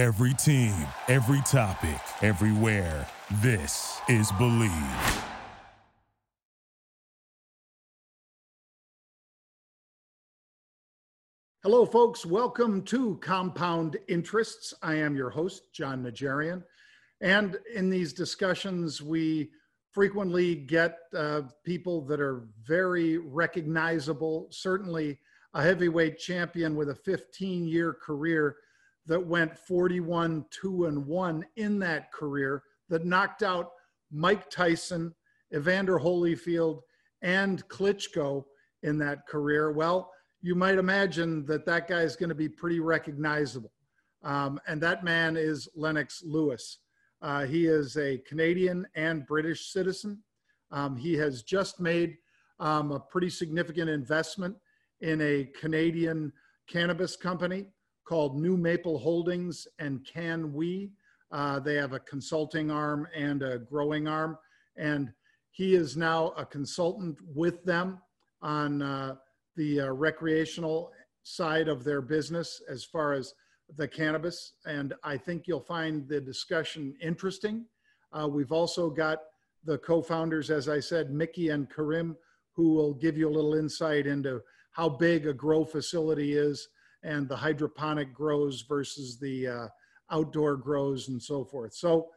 Every team, every topic, everywhere. This is Believe. Hello, folks. Welcome to Compound Interests. I am your host, Jon Najarian. And in these discussions, we frequently get uh, people that are very recognizable, certainly a heavyweight champion with a 15 year career that went 41 2 and 1 in that career that knocked out Mike Tyson, Evander Holyfield, and Klitschko in that career. Well, you might imagine that that guy is going to be pretty recognizable. Um, and that man is Lennox Lewis. Uh, he is a Canadian and British citizen. Um, he has just made um, a pretty significant investment in a Canadian cannabis company called New Maple Holdings and Can We. Uh, they have a consulting arm and a growing arm. And he is now a consultant with them on uh, the uh, recreational side of their business as far as the cannabis. And I think you'll find the discussion interesting. Uh, we've also got the co founders, as I said, Mickey and Karim, who will give you a little insight into how big a grow facility is and the hydroponic grows versus the uh, outdoor grows and so forth. So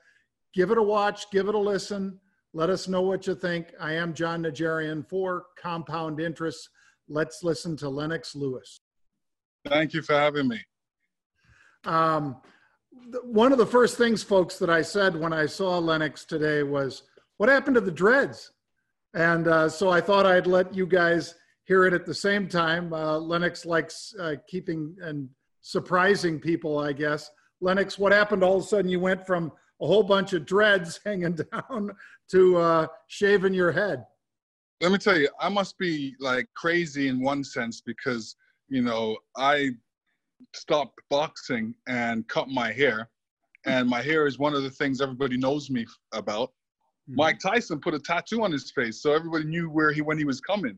give it a watch, give it a listen. Let us know what you think. I am Jon Najarian for Compound Interests. Let's listen to Lennox Lewis. Thank you for having me. Um, one of the first things, folks, that I said when I saw Lennox today was, What happened to the dreads? And uh, so I thought I'd let you guys hear it at the same time. Uh, Lennox likes uh, keeping and surprising people, I guess. Lennox, what happened? All of a sudden, you went from a whole bunch of dreads hanging down to uh, shaving your head. Let me tell you, I must be like crazy in one sense because, you know, I stopped boxing and cut my hair. And my hair is one of the things everybody knows me about. Mm-hmm. Mike Tyson put a tattoo on his face, so everybody knew where he when he was coming.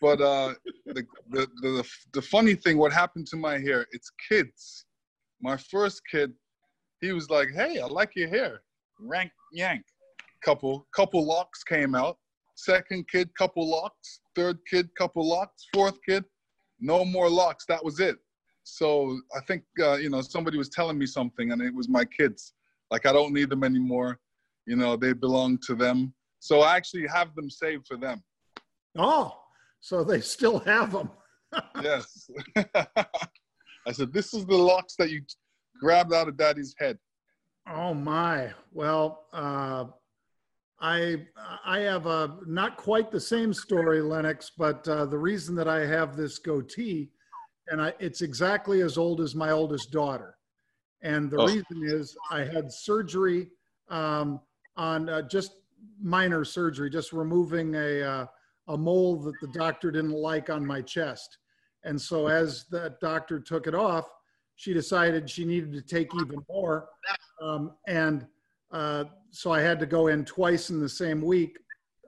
But uh, the, the, the the funny thing, what happened to my hair? It's kids. My first kid, he was like, "Hey, I like your hair." Rank yank. Couple couple locks came out. Second kid, couple locks. Third kid, couple locks. Fourth kid, no more locks. That was it. So I think uh, you know somebody was telling me something, and it was my kids. Like I don't need them anymore. You know they belong to them. So I actually have them saved for them. Oh, so they still have them. yes. I said, this is the locks that you grabbed out of daddy's head. Oh my. Well, uh, I I have a not quite the same story, Lennox, but uh, the reason that I have this goatee, and I, it's exactly as old as my oldest daughter, and the oh. reason is I had surgery um, on uh, just minor surgery, just removing a uh, a mole that the doctor didn't like on my chest. And so as that doctor took it off, she decided she needed to take even more. Um, and uh, so I had to go in twice in the same week,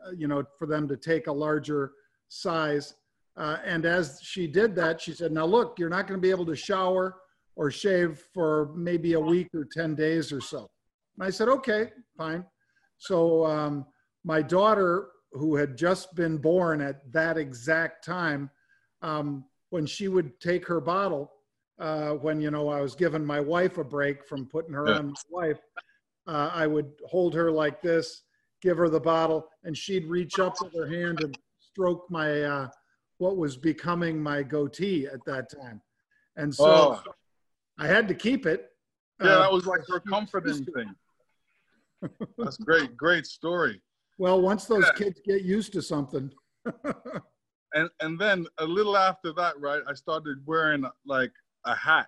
uh, you know, for them to take a larger size. Uh, and as she did that, she said, now look, you're not going to be able to shower or shave for maybe a week or 10 days or so. And I said, okay, fine. So um, my daughter who had just been born at that exact time, um, when she would take her bottle, uh, when you know I was giving my wife a break from putting her yeah. on my wife, uh, I would hold her like this, give her the bottle, and she'd reach up with her hand and stroke my uh, what was becoming my goatee at that time, and so oh. I had to keep it. Yeah, that uh, was like her comforting thing. That's great, great story. Well, once those yeah. kids get used to something. and and then a little after that, right, I started wearing like a hat,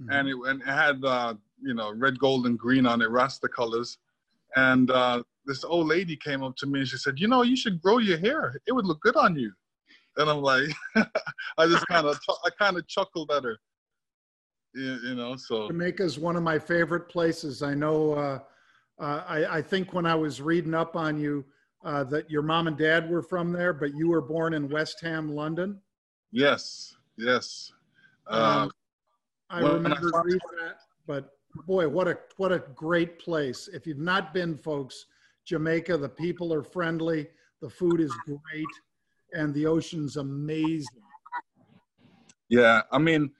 mm-hmm. and it and it had uh, you know red, gold, and green on it, Rasta colors. And uh, this old lady came up to me and she said, "You know, you should grow your hair. It would look good on you." And I'm like, I just kind of I kind of chuckled at her. You, you know, so Jamaica is one of my favorite places. I know. Uh, uh, I, I, think when I was reading up on you, uh, that your mom and dad were from there, but you were born in West Ham, London. Yes, yes. Um, I remember I reading that but boy, what a what a great place. If you've not been, folks, Jamaica, the people are friendly, the food is great, and the ocean's amazing. Yeah, I mean,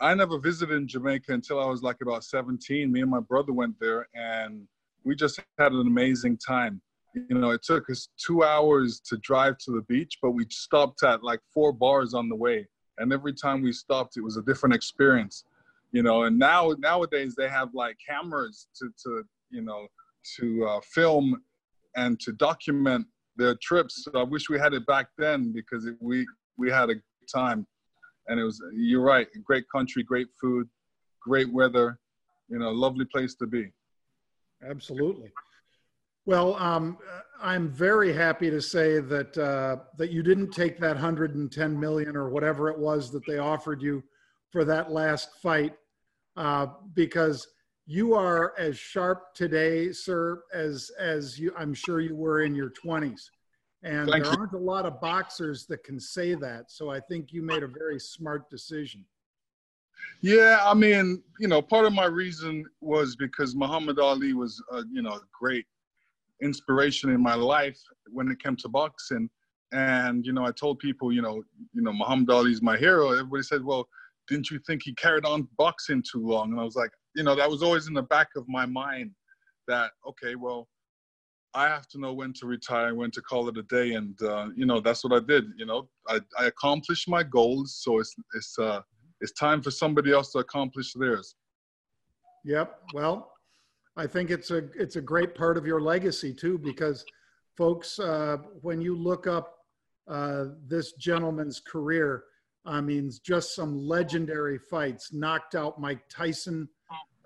I never visited in Jamaica until I was like about 17. Me and my brother went there, and we just had an amazing time. You know, it took us two hours to drive to the beach, but we stopped at like four bars on the way. And every time we stopped, it was a different experience. You know, and now nowadays they have like cameras to, to you know, to uh, film and to document their trips. So I wish we had it back then because it, we we had a good time, and it was. You're right. Great country, great food, great weather. You know, lovely place to be. Absolutely. Well, um, I'm very happy to say that uh, that you didn't take that 110 million or whatever it was that they offered you for that last fight, uh, because you are as sharp today, sir, as as you I'm sure you were in your 20s. And Thank there you. aren't a lot of boxers that can say that. So I think you made a very smart decision. Yeah, I mean, you know, part of my reason was because Muhammad Ali was, a, you know, a great inspiration in my life when it came to boxing. And you know, I told people, you know, you know, Muhammad Ali's my hero. Everybody said, "Well, didn't you think he carried on boxing too long?" And I was like, you know, that was always in the back of my mind that okay, well, I have to know when to retire, when to call it a day, and uh, you know, that's what I did. You know, I, I accomplished my goals, so it's it's uh, it's time for somebody else to accomplish theirs. Yep. Well, I think it's a it's a great part of your legacy too, because folks, uh, when you look up uh, this gentleman's career, I mean, just some legendary fights. Knocked out Mike Tyson,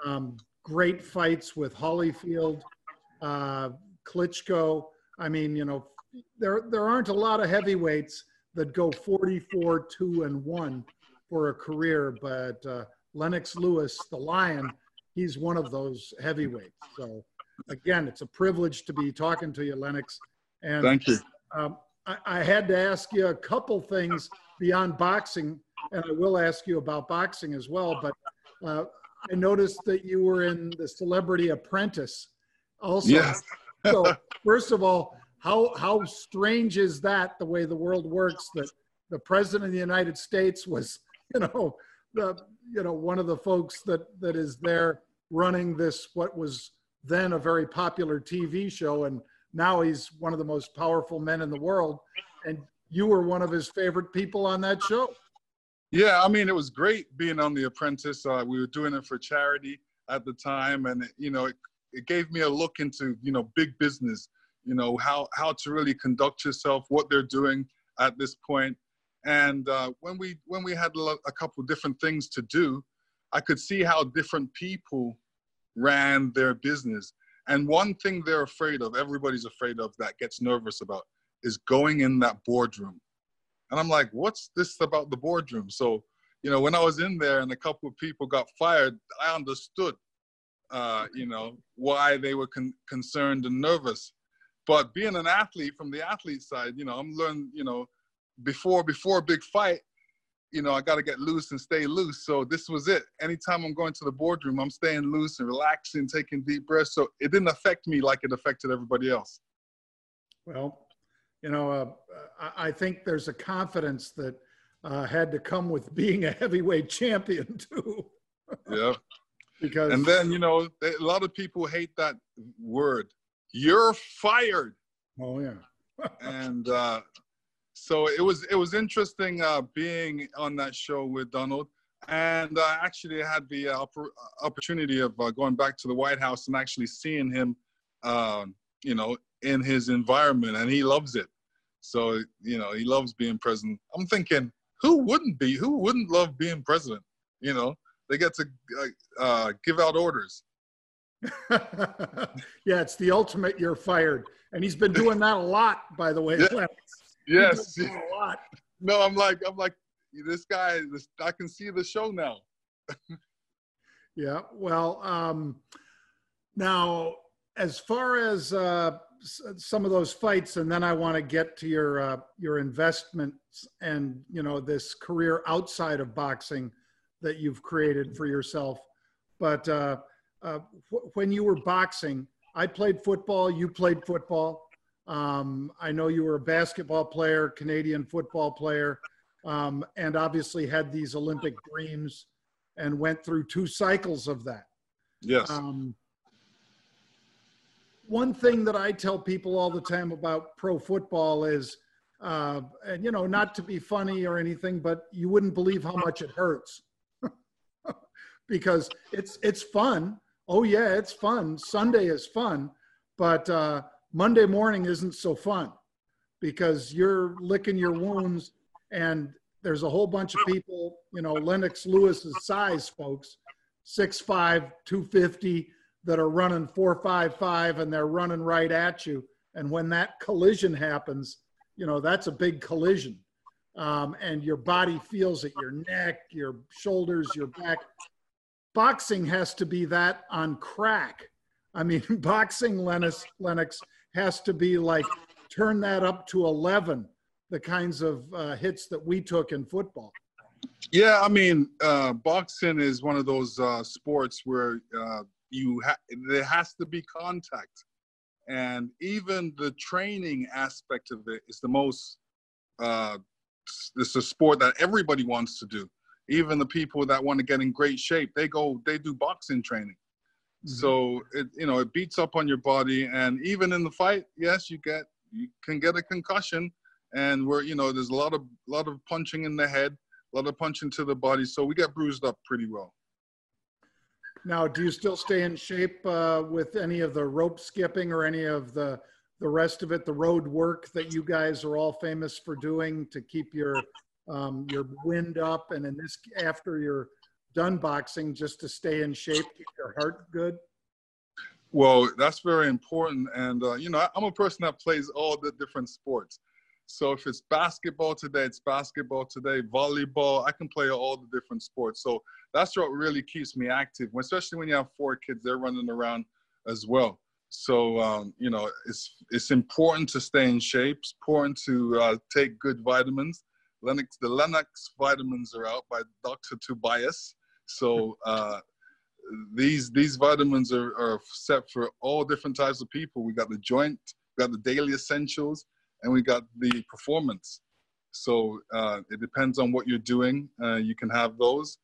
um, great fights with Holyfield, uh, Klitschko. I mean, you know, there there aren't a lot of heavyweights that go 44 2 and 1 for a career but uh, lennox lewis the lion he's one of those heavyweights. So again it's a privilege to be talking to you lennox. And thank you. um, I, I, had to ask you a couple things beyond boxing and i will ask you about boxing as well but uh, i noticed that you were in the celebrity apprentice also. Yes. so first of all how how strange is that the way the world works that the president of the United States was, you know, the you know one of the folks that that is there running this what was then a very popular TV show, and now he's one of the most powerful men in the world, and you were one of his favorite people on that show. Yeah, I mean it was great being on The Apprentice. Uh, we were doing it for charity at the time, and you know it, it gave me a look into you know big business you know how how to really conduct yourself what they're doing at this point and uh, when we when we had a couple different things to do i could see how different people ran their business. And one thing they're afraid of everybody's afraid of that gets nervous about is going in that boardroom. And i'm like what's this about the boardroom? So you know when i was in there and a couple of people got fired i understood uh, you know why they were con- concerned and nervous. But being an athlete from the athlete side, you know, I'm learning, you know, before before a big fight, you know, I got to get loose and stay loose. So this was it. Anytime I'm going to the boardroom, I'm staying loose and relaxing, taking deep breaths. So it didn't affect me like it affected everybody else. Well, you know, uh, I think there's a confidence that uh, had to come with being a heavyweight champion too. yeah. Because and then you know, a lot of people hate that word you're fired. Oh yeah. and uh, so it was it was interesting uh, being on that show with Donald, and I actually had the uh, opportunity of uh, going back to the White House and actually seeing him, um, you know, in his environment, and he loves it. So you know, he loves being president. I'm thinking, who wouldn't be? Who wouldn't love being president? You know, they get to uh, uh, give out orders. yeah, it's the ultimate you're fired. And he's been doing that a lot, by the way. Yeah. Yes. No, I'm like, I'm like, this guy, this, I can see the show now. yeah. Well, um, now, as far as uh, some of those fights, and then I want to get to your uh, your investments and you know this career outside of boxing that you've created for yourself but uh, uh, wh- when you were boxing, I played football. You played football. Um, I know you were a basketball player, Canadian football player, um, and obviously had these Olympic dreams and went through two cycles of that. Yes. Um, one thing that I tell people all the time about pro football is, uh, and you know, not to be funny or anything, but you wouldn't believe how much it hurts because it's it's fun. Oh yeah, it's fun. Sunday is fun, but uh, Monday morning isn't so fun because you're licking your wounds and there's a whole bunch of people, you know, Lennox Lewis's size folks, 6'5", 250, that are running 455 and they're running right at you. And when that collision happens, you know, that's a big collision. Um, and your body feels it, your neck, your shoulders, your back. Boxing has to be that on crack. I mean, boxing, Lennox, Lennox has to be like turn that up to 11 the kinds of uh, hits that we took in football. Yeah i mean uh, boxing is one of those uh, sports where uh, you ha- there has to be contact. And even the training aspect of it is the most uh, it's a sport that everybody wants to do. Even the people that want to get in great shape they go they do boxing training Mm-hmm. So it you know it beats up on your body, and even in the fight, yes, you get you can get a concussion, and we're you know there's a lot of lot of punching in the head, a lot of punching to the body, so we get bruised up pretty well. Now, do you still stay in shape uh, with any of the rope skipping or any of the the rest of it, the road work that you guys are all famous for doing to keep your um, your wind up, and in this after your done boxing just to stay in shape, keep your heart good? Well, that's very important. And, uh, you know, I'm a person that plays all the different sports. So if it's basketball today, it's basketball today, volleyball, I can play all the different sports. So that's what really keeps me active, especially when you have four kids, they're running around as well. So, um, you know, it's, it's important to stay in shape. It's important to uh, take good vitamins. Lennox, the Lennox vitamins are out by Dr. Tobias. So uh, these these vitamins are, are set for all different types of people. We got the joint, we got the daily essentials, and we got the performance. So uh, it depends on what you're doing. Uh, you can have those,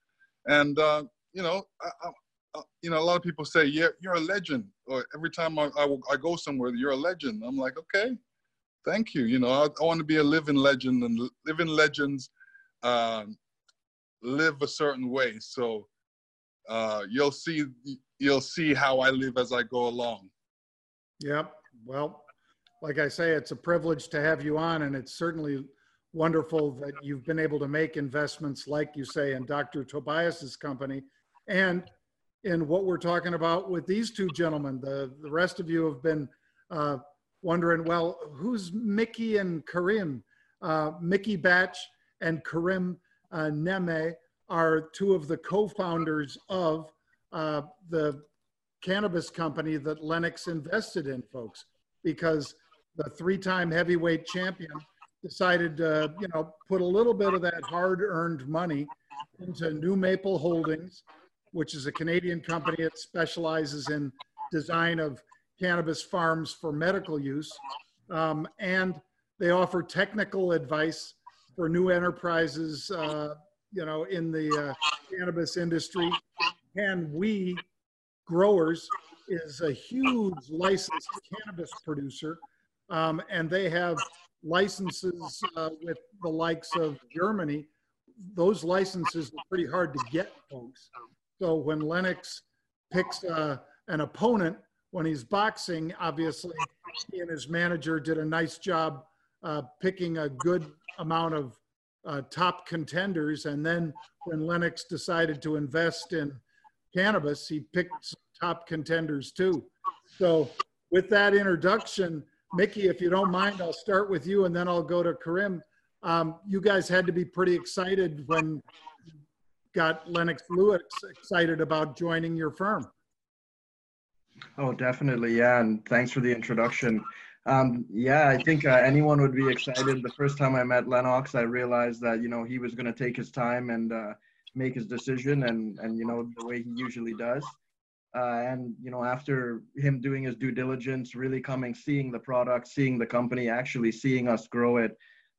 and uh, you know, I, I, you know, a lot of people say, "Yeah, you're a legend." Or every time I, I, I go somewhere, you're a legend. I'm like, okay, thank you. You know, I, I want to be a living legend, and living legends um, live a certain way. So uh, you'll see you'll see how I live as I go along. Yep. Well, like I say, it's a privilege to have you on, and it's certainly wonderful that you've been able to make investments, like you say, in Dr. Tobias's company, and in what we're talking about with these two gentlemen. The the rest of you have been uh, wondering, well, who's Mickey and Karim? Uh, Mickey Batch and Karim uh, Neme are two of the co-founders of uh, the cannabis company that Lennox invested in, folks, because the three-time heavyweight champion decided to, you know, put a little bit of that hard-earned money into New Maple Holdings, which is a Canadian company that specializes in design of cannabis farms for medical use, um, and they offer technical advice for new enterprises, uh, you know, in the uh, cannabis industry. And we growers is a huge licensed cannabis producer, um, and they have licenses uh, with the likes of Germany. Those licenses are pretty hard to get, folks. So when Lennox picks uh, an opponent when he's boxing, obviously he and his manager did a nice job uh, picking a good amount of uh, top contenders. And then when Lennox decided to invest in cannabis, he picked top contenders too. So with that introduction, Mickey, if you don't mind, I'll start with you and then I'll go to Karim. Um, you guys had to be pretty excited when got Lennox Lewis excited about joining your firm. Oh, definitely. Yeah. And thanks for the introduction. Um, yeah, I think uh, anyone would be excited. The first time I met Lennox, I realized that you know he was going to take his time and uh, make his decision and and you know the way he usually does. Uh, and you know after him doing his due diligence, really coming, seeing the product, seeing the company, actually seeing us grow it,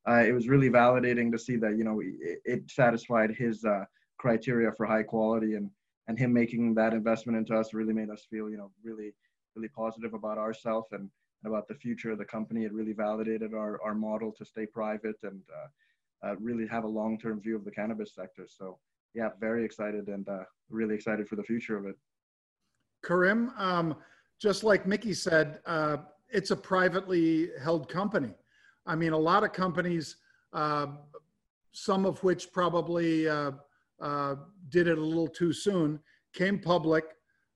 uh, it was really validating to see that you know it, it satisfied his uh, criteria for high quality and and him making that investment into us really made us feel you know really really positive about ourselves and about the future of the company. It really validated our, our model to stay private and uh, uh, really have a long-term view of the cannabis sector. So yeah, very excited and uh, really excited for the future of it. Karim, um, just like Mickey said, uh, it's a privately held company. I mean, a lot of companies, uh, some of which probably uh, did it a little too soon, came public,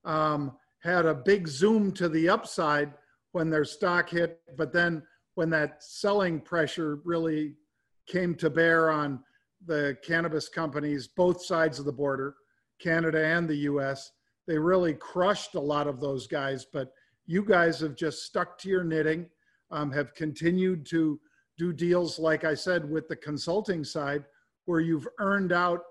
um, had a big zoom to the upside when their stock hit, but then when that selling pressure really came to bear on the cannabis companies, both sides of the border, Canada and the US, they really crushed a lot of those guys. But you guys have just stuck to your knitting, um, have continued to do deals, like I said, with the consulting side, where you've earned out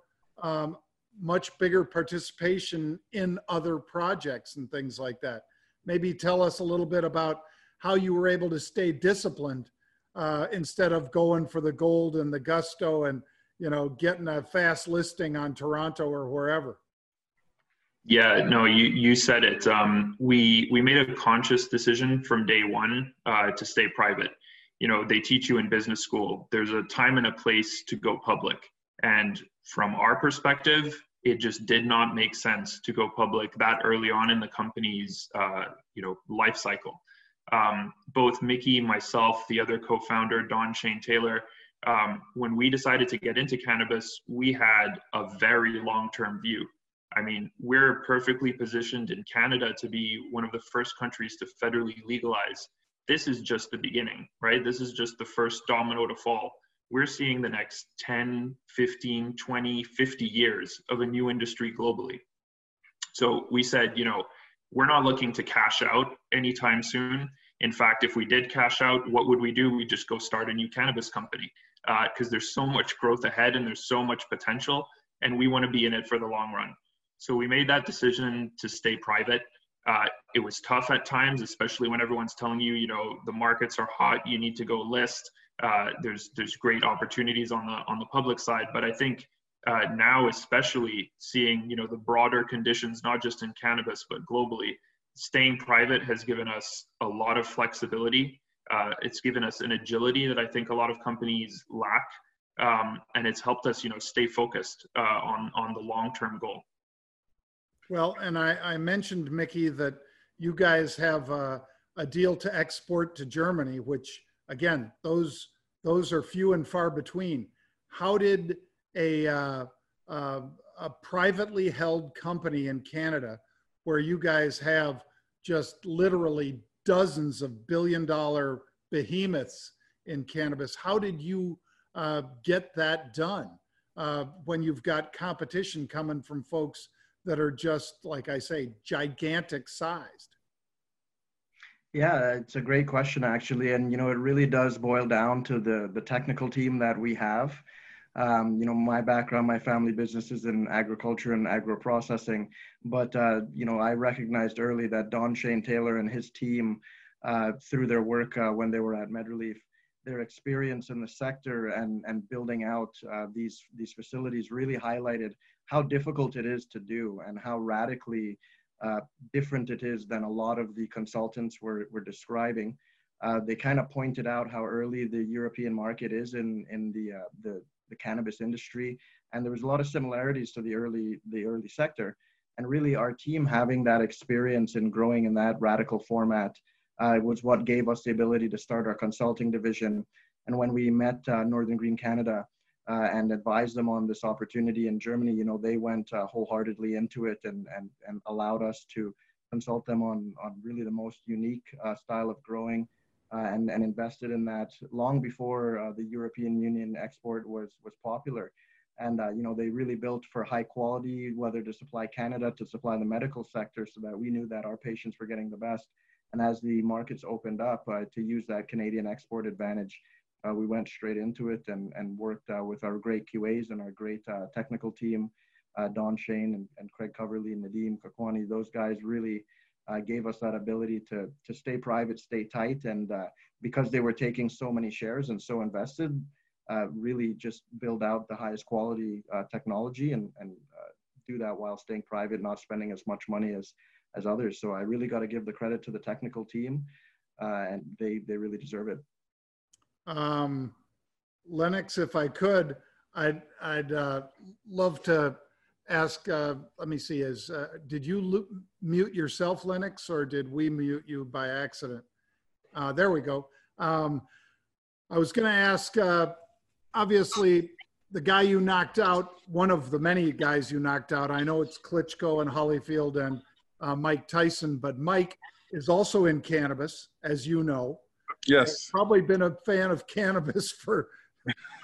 um, much bigger participation in other projects and things like that. Maybe tell us a little bit about how you were able to stay disciplined uh, instead of going for the gold and the gusto and you know getting a fast listing on Toronto or wherever. Yeah, no, you you said it. Um, we we made a conscious decision from day one uh, to stay private. You know, they teach you in business school. There's a time and a place to go public, and from our perspective, it just did not make sense to go public that early on in the company's uh, you know life cycle. Um, both Mickey, myself, the other co-founder Don Shane Taylor, um, when we decided to get into cannabis, we had a very long-term view. I mean, we're perfectly positioned in Canada to be one of the first countries to federally legalize. This is just the beginning, right? This is just the first domino to fall we're seeing the next 10, 15, 20, 50 years of a new industry globally. So we said, you know, we're not looking to cash out anytime soon. In fact, if we did cash out, what would we do? We just go start a new cannabis company because uh, there's so much growth ahead and there's so much potential, and we want to be in it for the long run. So we made that decision to stay private. Uh, it was tough at times, especially when everyone's telling you, you know, the markets are hot, you need to go list uh, there's there's great opportunities on the on the public side, but I think uh, now, especially seeing you know the broader conditions, not just in cannabis but globally, staying private has given us a lot of flexibility. Uh, it's given us an agility that I think a lot of companies lack, um, and it's helped us you know stay focused uh, on on the long term goal. Well, and I, I mentioned Mickey that you guys have a, a deal to export to Germany, which again, those those are few and far between. How did a uh, uh, a privately held company in Canada, where you guys have just literally dozens of billion dollar behemoths in cannabis, how did you uh, get that done uh, when you've got competition coming from folks that are just, like I say, gigantic sized? Yeah, it's a great question actually, and you know it really does boil down to the the technical team that we have. Um, you know, my background, my family business is in agriculture and agro processing, but uh, you know I recognized early that Don Shane Taylor and his team, uh, through their work uh, when they were at MedReleaf, their experience in the sector and and building out uh, these these facilities really highlighted how difficult it is to do and how radically uh, different it is than a lot of the consultants were, were describing. Uh, they kind of pointed out how early the European market is in, in the, uh, the, the cannabis industry. And there was a lot of similarities to the early, the early sector. And really our team having that experience in growing in that radical format uh, was what gave us the ability to start our consulting division. And when we met uh, Northern Green Canada, uh, and advised them on this opportunity in Germany, you know, they went uh, wholeheartedly into it and, and, and allowed us to consult them on, on really the most unique uh, style of growing uh, and, and invested in that long before uh, the European Union export was, was popular. And, uh, you know, they really built for high quality, whether to supply Canada, to supply the medical sector so that we knew that our patients were getting the best. And as the markets opened up to use that Canadian export advantage, uh, we went straight into it and, and worked uh, with our great QAs and our great uh, technical team uh, Don Shane and, and Craig Coverly and Nadeem Kakwani, those guys really uh, gave us that ability to to stay private, stay tight, and uh, because they were taking so many shares and so invested, really just build out the highest quality technology and and do that while staying private, not spending as much money as as others. So I really got to give the credit to the technical team, and they they really deserve it. Um, Lennox, if I could, I'd I'd love to ask, uh, let me see, is, uh, did you mute yourself, Lennox, or did we mute you by accident? Uh, there we go. Um, I was going to ask, uh, obviously, the guy you knocked out, one of the many guys you knocked out, I know it's Klitschko and Holyfield and uh, Mike Tyson, but Mike is also in cannabis, as you know. Yes. I've probably been a fan of cannabis for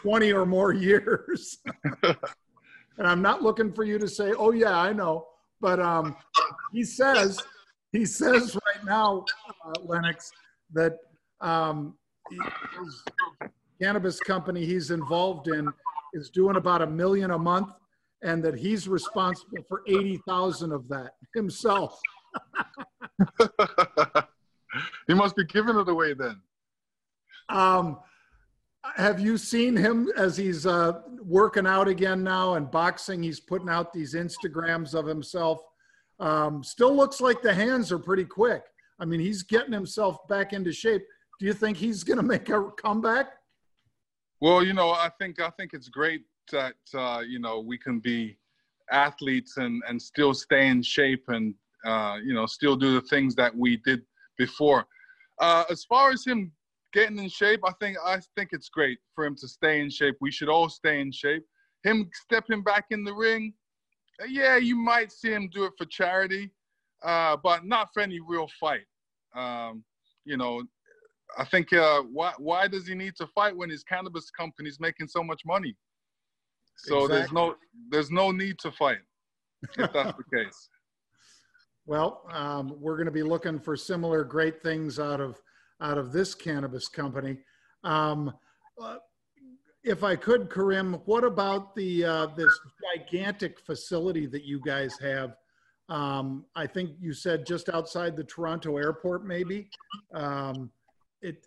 20 or more years. and I'm not looking for you to say, "Oh yeah, I know," but um, he says he says right now, uh, Lennox, that um, his cannabis company he's involved in is doing about a million a month, and that he's responsible for eighty thousand of that himself. he must be giving it away then. Um, have you seen him as he's uh, working out again now and boxing? He's putting out these Instagrams of himself. Um, still looks like the hands are pretty quick. I mean, he's getting himself back into shape. Do you think he's going to make a comeback? Well, you know, I think I think it's great that uh, you know we can be athletes and and still stay in shape and uh, you know still do the things that we did before. Uh, as far as him getting in shape, I think I think it's great for him to stay in shape. We should all stay in shape. Him stepping back in the ring, yeah, you might see him do it for charity, uh, but not for any real fight. Um, you know, I think uh, why why does he need to fight when his cannabis company's making so much money? So exactly. there's no there's no need to fight if that's the case. Well, um, we're going to be looking for similar great things out of out of this cannabis company. Um, uh, if I could, Karim, what about the uh, this gigantic facility that you guys have? Um, I think you said just outside the Toronto airport, maybe. Um, it,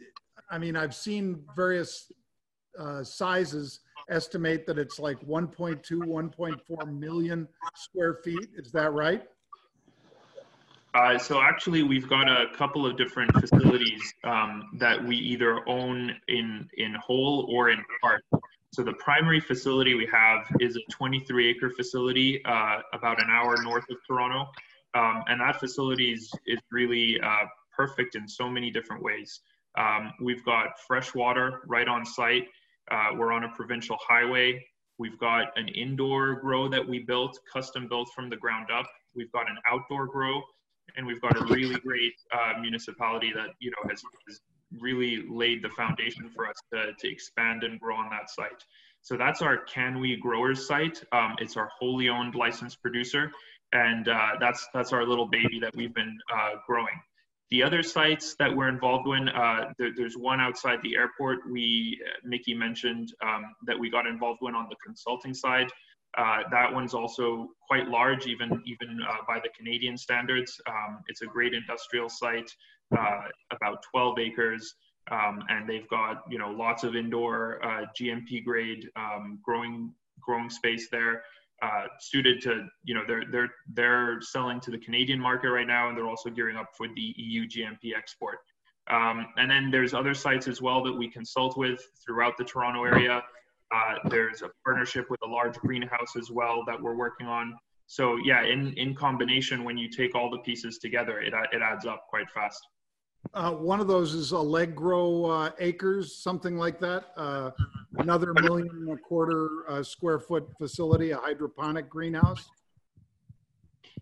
I mean, I've seen various uh, sizes estimate that it's like 1.2, 1.4 million square feet. Is that right? Uh, so actually, we've got a couple of different facilities um, that we either own in in whole or in part. So the primary facility we have is a 23 acre facility uh, about an hour north of Toronto, um, and that facility is is really uh, perfect in so many different ways. Um, we've got fresh water right on site. Uh, we're on a provincial highway. We've got an indoor grow that we built, custom built from the ground up. We've got an outdoor grow and we've got a really great uh, municipality that you know has, has really laid the foundation for us to, to expand and grow on that site. So that's our Can We Growers site. Um, it's our wholly owned licensed producer, and uh, that's that's our little baby that we've been uh, growing. The other sites that we're involved in, uh, there, there's one outside the airport. We Mickey mentioned um, that we got involved in on the consulting side. Uh, that one's also quite large, even even uh, by the Canadian standards. Um, it's a great industrial site, uh, about 12 acres, um, and they've got you know lots of indoor uh, GMP grade um, growing growing space there, uh, suited to you know they're they're they're selling to the Canadian market right now, and they're also gearing up for the EU GMP export. Um, and then there's other sites as well that we consult with throughout the Toronto area. Uh, there's a partnership with a large greenhouse as well that we're working on. So yeah, in, in combination, when you take all the pieces together, it, it adds up quite fast. Uh, one of those is Allegro uh, Acres, something like that. Uh, another million and a quarter uh, square foot facility, a hydroponic greenhouse.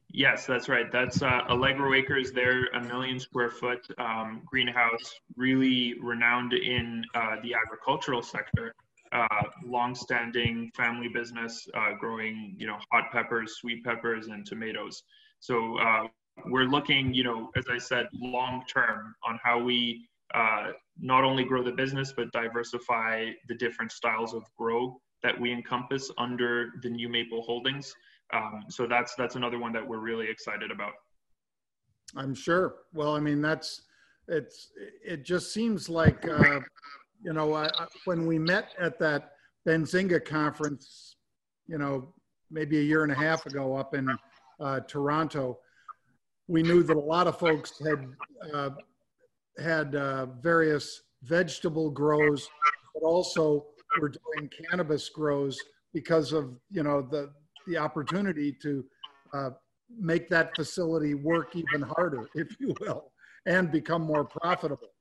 Yes, that's right. That's uh, Allegro Acres. They're a million square foot um, greenhouse, really renowned in uh, the agricultural sector uh, long-standing family business uh, growing, you know, hot peppers, sweet peppers, and tomatoes. So uh, we're looking, you know, as I said, long-term on how we uh, not only grow the business but diversify the different styles of grow that we encompass under the New Maple Holdings. Um, so that's that's another one that we're really excited about. I'm sure. Well, I mean, that's it's it just seems like uh, you know I, I, when we met at that Benzinga conference, you know, maybe a year and a half ago up in uh, Toronto, we knew that a lot of folks had uh, had uh, various vegetable grows, but also were doing cannabis grows because of you know the the opportunity to uh, make that facility work even harder, if you will, and become more profitable.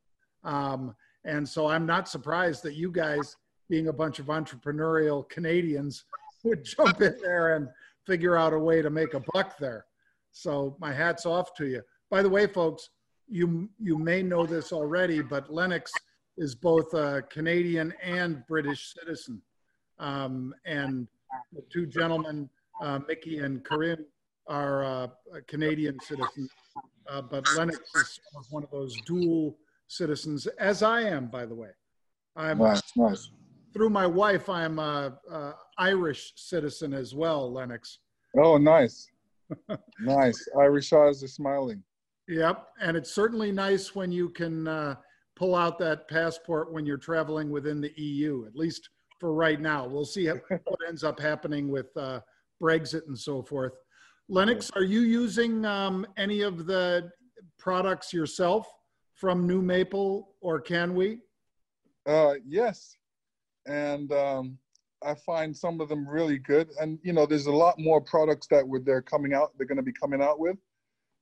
Um, and so I'm not surprised that you guys, being a bunch of entrepreneurial Canadians, would jump in there and figure out a way to make a buck there. So my hat's off to you. By the way, folks, you you may know this already, but Lennox is both a Canadian and British citizen. Um, and the two gentlemen, uh, Mickey and Karim, are uh, Canadian citizens, uh, but Lennox is one of those dual citizens, as I am, by the way. I'm nice, nice. through my wife. I'm a, a Irish citizen as well, Lennox. Oh, nice, nice. Irish eyes are smiling. Yep, and it's certainly nice when you can uh, pull out that passport when you're traveling within the EU. At least for right now. We'll see what ends up happening with uh, Brexit and so forth. Lennox, are you using um, any of the products yourself from New Maple or can we? Uh, yes. And um, I find some of them really good. And, you know, there's a lot more products that were, they're coming out, they're going to be coming out with.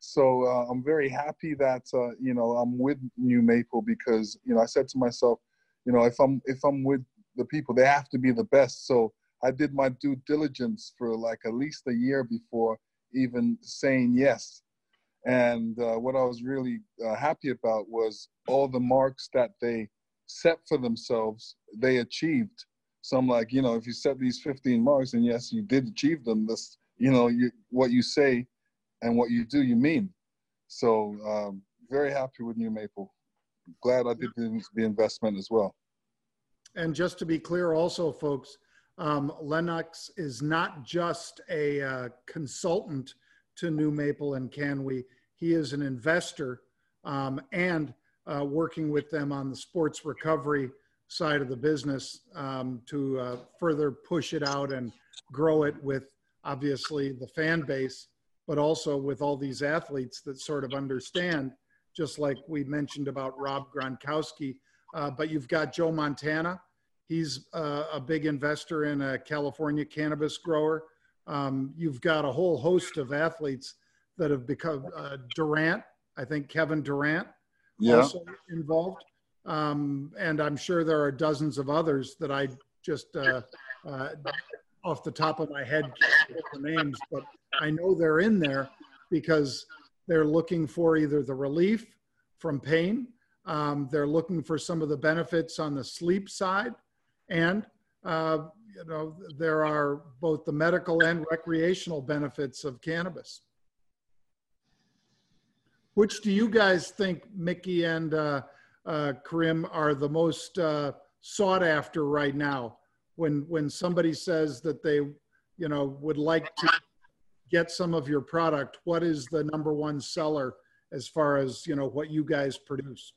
So uh, I'm very happy that, uh, you know, I'm with New Maple because, you know, I said to myself, you know, if I'm, if I'm with the people, they have to be the best. So I did my due diligence for like at least a year before even saying yes. And uh, what I was really uh, happy about was all the marks that they set for themselves, they achieved. So I'm like, you know, if you set these 15 marks, and yes, you did achieve them, this, you know, you, what you say and what you do, you mean. So um, very happy with New Maple. Glad I did the, the investment as well. And just to be clear, also, folks, um, Lennox is not just a uh, consultant to New Maple and Canwe. He is an investor um, and uh, working with them on the sports recovery side of the business um, to uh, further push it out and grow it with obviously the fan base, but also with all these athletes that sort of understand, just like we mentioned about Rob Gronkowski. Uh, but you've got Joe Montana, He's uh, a big investor in a California cannabis grower. Um, you've got a whole host of athletes that have become uh, Durant. I think Kevin Durant yeah. also involved, um, and I'm sure there are dozens of others that I just uh, uh off the top of my head can't the names, but I know they're in there because they're looking for either the relief from pain, um, they're looking for some of the benefits on the sleep side, and uh, you know there are both the medical and recreational benefits of cannabis. Which do you guys think, Mickey and uh, uh, Karim, are the most uh, sought after right now? When when somebody says that they, you know, would like to get some of your product, what is the number one seller as far as you know what you guys produce?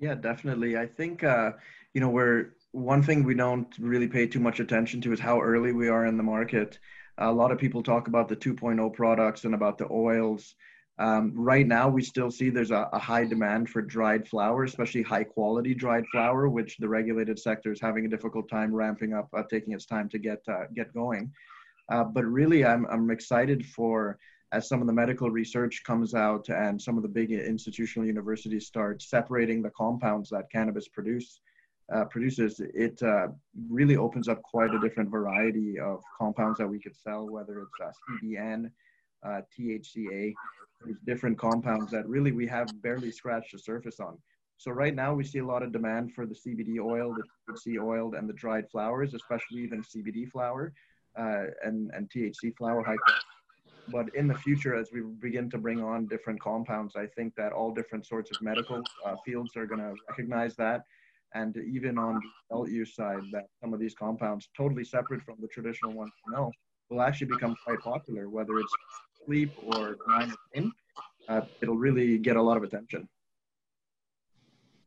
Yeah, definitely. I think uh, you know we're one thing we don't really pay too much attention to is how early we are in the market. A lot of people talk about the 2.0 products and about the oils. Um, right now, we still see there's a, a, high demand for dried flower, especially high quality dried flower, which the regulated sector is having a difficult time ramping up, uh, taking its time to get uh, get going. Uh, but really, I'm I'm excited for as some of the medical research comes out and some of the big institutional universities start separating the compounds that cannabis produce uh, produces, it uh, really opens up quite a different variety of compounds that we could sell, whether it's uh, CBN, uh, THCA, these different compounds that really we have barely scratched the surface on. So right now we see a lot of demand for the CBD oil, the THC oil, and the dried flowers, especially even CBD flower uh, and, and THC flower but in the future as we begin to bring on different compounds i think that all different sorts of medical uh, fields are going to recognize that and even on the adult use side that some of these compounds totally separate from the traditional ones you know will actually become quite popular, whether it's sleep or nine or. Uh, it'll really get a lot of attention.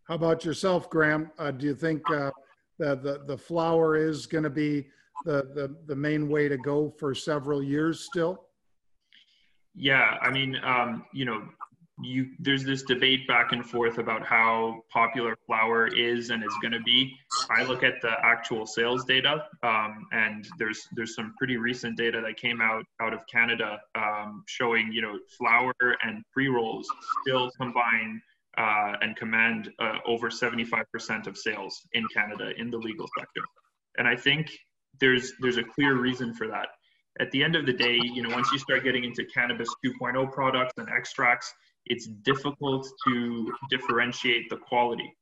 How about yourself, Graham? Uh, do you think uh, the, the the flower is going to be the, the the main way to go for several years still? Yeah, I mean, um, you know, you there's this debate back and forth about how popular flower is and is going to be. I look at the actual sales data, um, and there's there's some pretty recent data that came out out of Canada um, showing you know flower and pre rolls still combine uh, and command uh, over 75% of sales in Canada in the legal sector, and I think there's there's a clear reason for that. At the end of the day, you know, once you start getting into cannabis 2.0 products and extracts, it's difficult to differentiate the quality.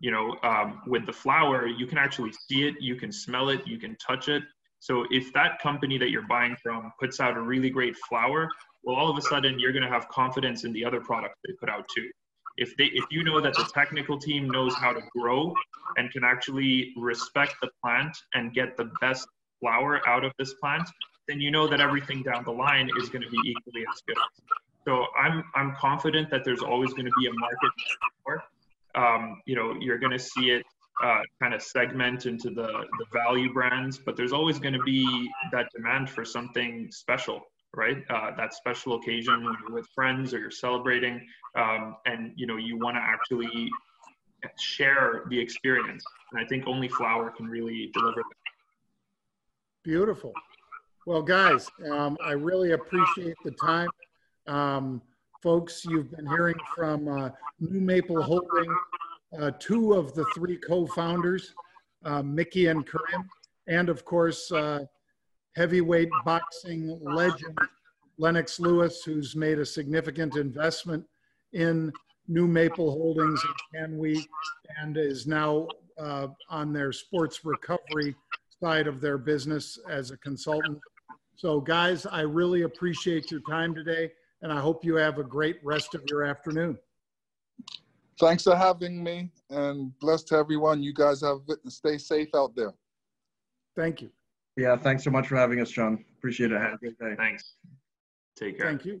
You know, um, with the flower, you can actually see it, you can smell it, you can touch it. So if that company that you're buying from puts out a really great flower, well, all of a sudden you're going to have confidence in the other products they put out too. If they, if you know that the technical team knows how to grow and can actually respect the plant and get the best flower out of this plant, then you know that everything down the line is going to be equally as good. So I'm I'm confident that there's always going to be a market for. Um, you know, you're going to see it uh, kind of segment into the the value brands, but there's always going to be that demand for something special, right? Uh, that special occasion when you're with friends or you're celebrating, um, and you know you want to actually share the experience. And I think only flower can really deliver that. Beautiful. Well, guys, um, I really appreciate the time. Um, folks, you've been hearing from uh, New Maple Holding, uh, two of the three co-founders, uh, Mickey and Karim, and of course, uh, heavyweight boxing legend Lennox Lewis, who's made a significant investment in New Maple Holdings and Can and is now uh, on their sports recovery side of their business as a consultant. So, guys, I really appreciate your time today and I hope you have a great rest of your afternoon. Thanks for having me, and bless to everyone. You guys have it, and stay safe out there. Thank you. Yeah, thanks so much for having us, Jon. Appreciate it. Have a great day. Thanks. Take care. Thank you.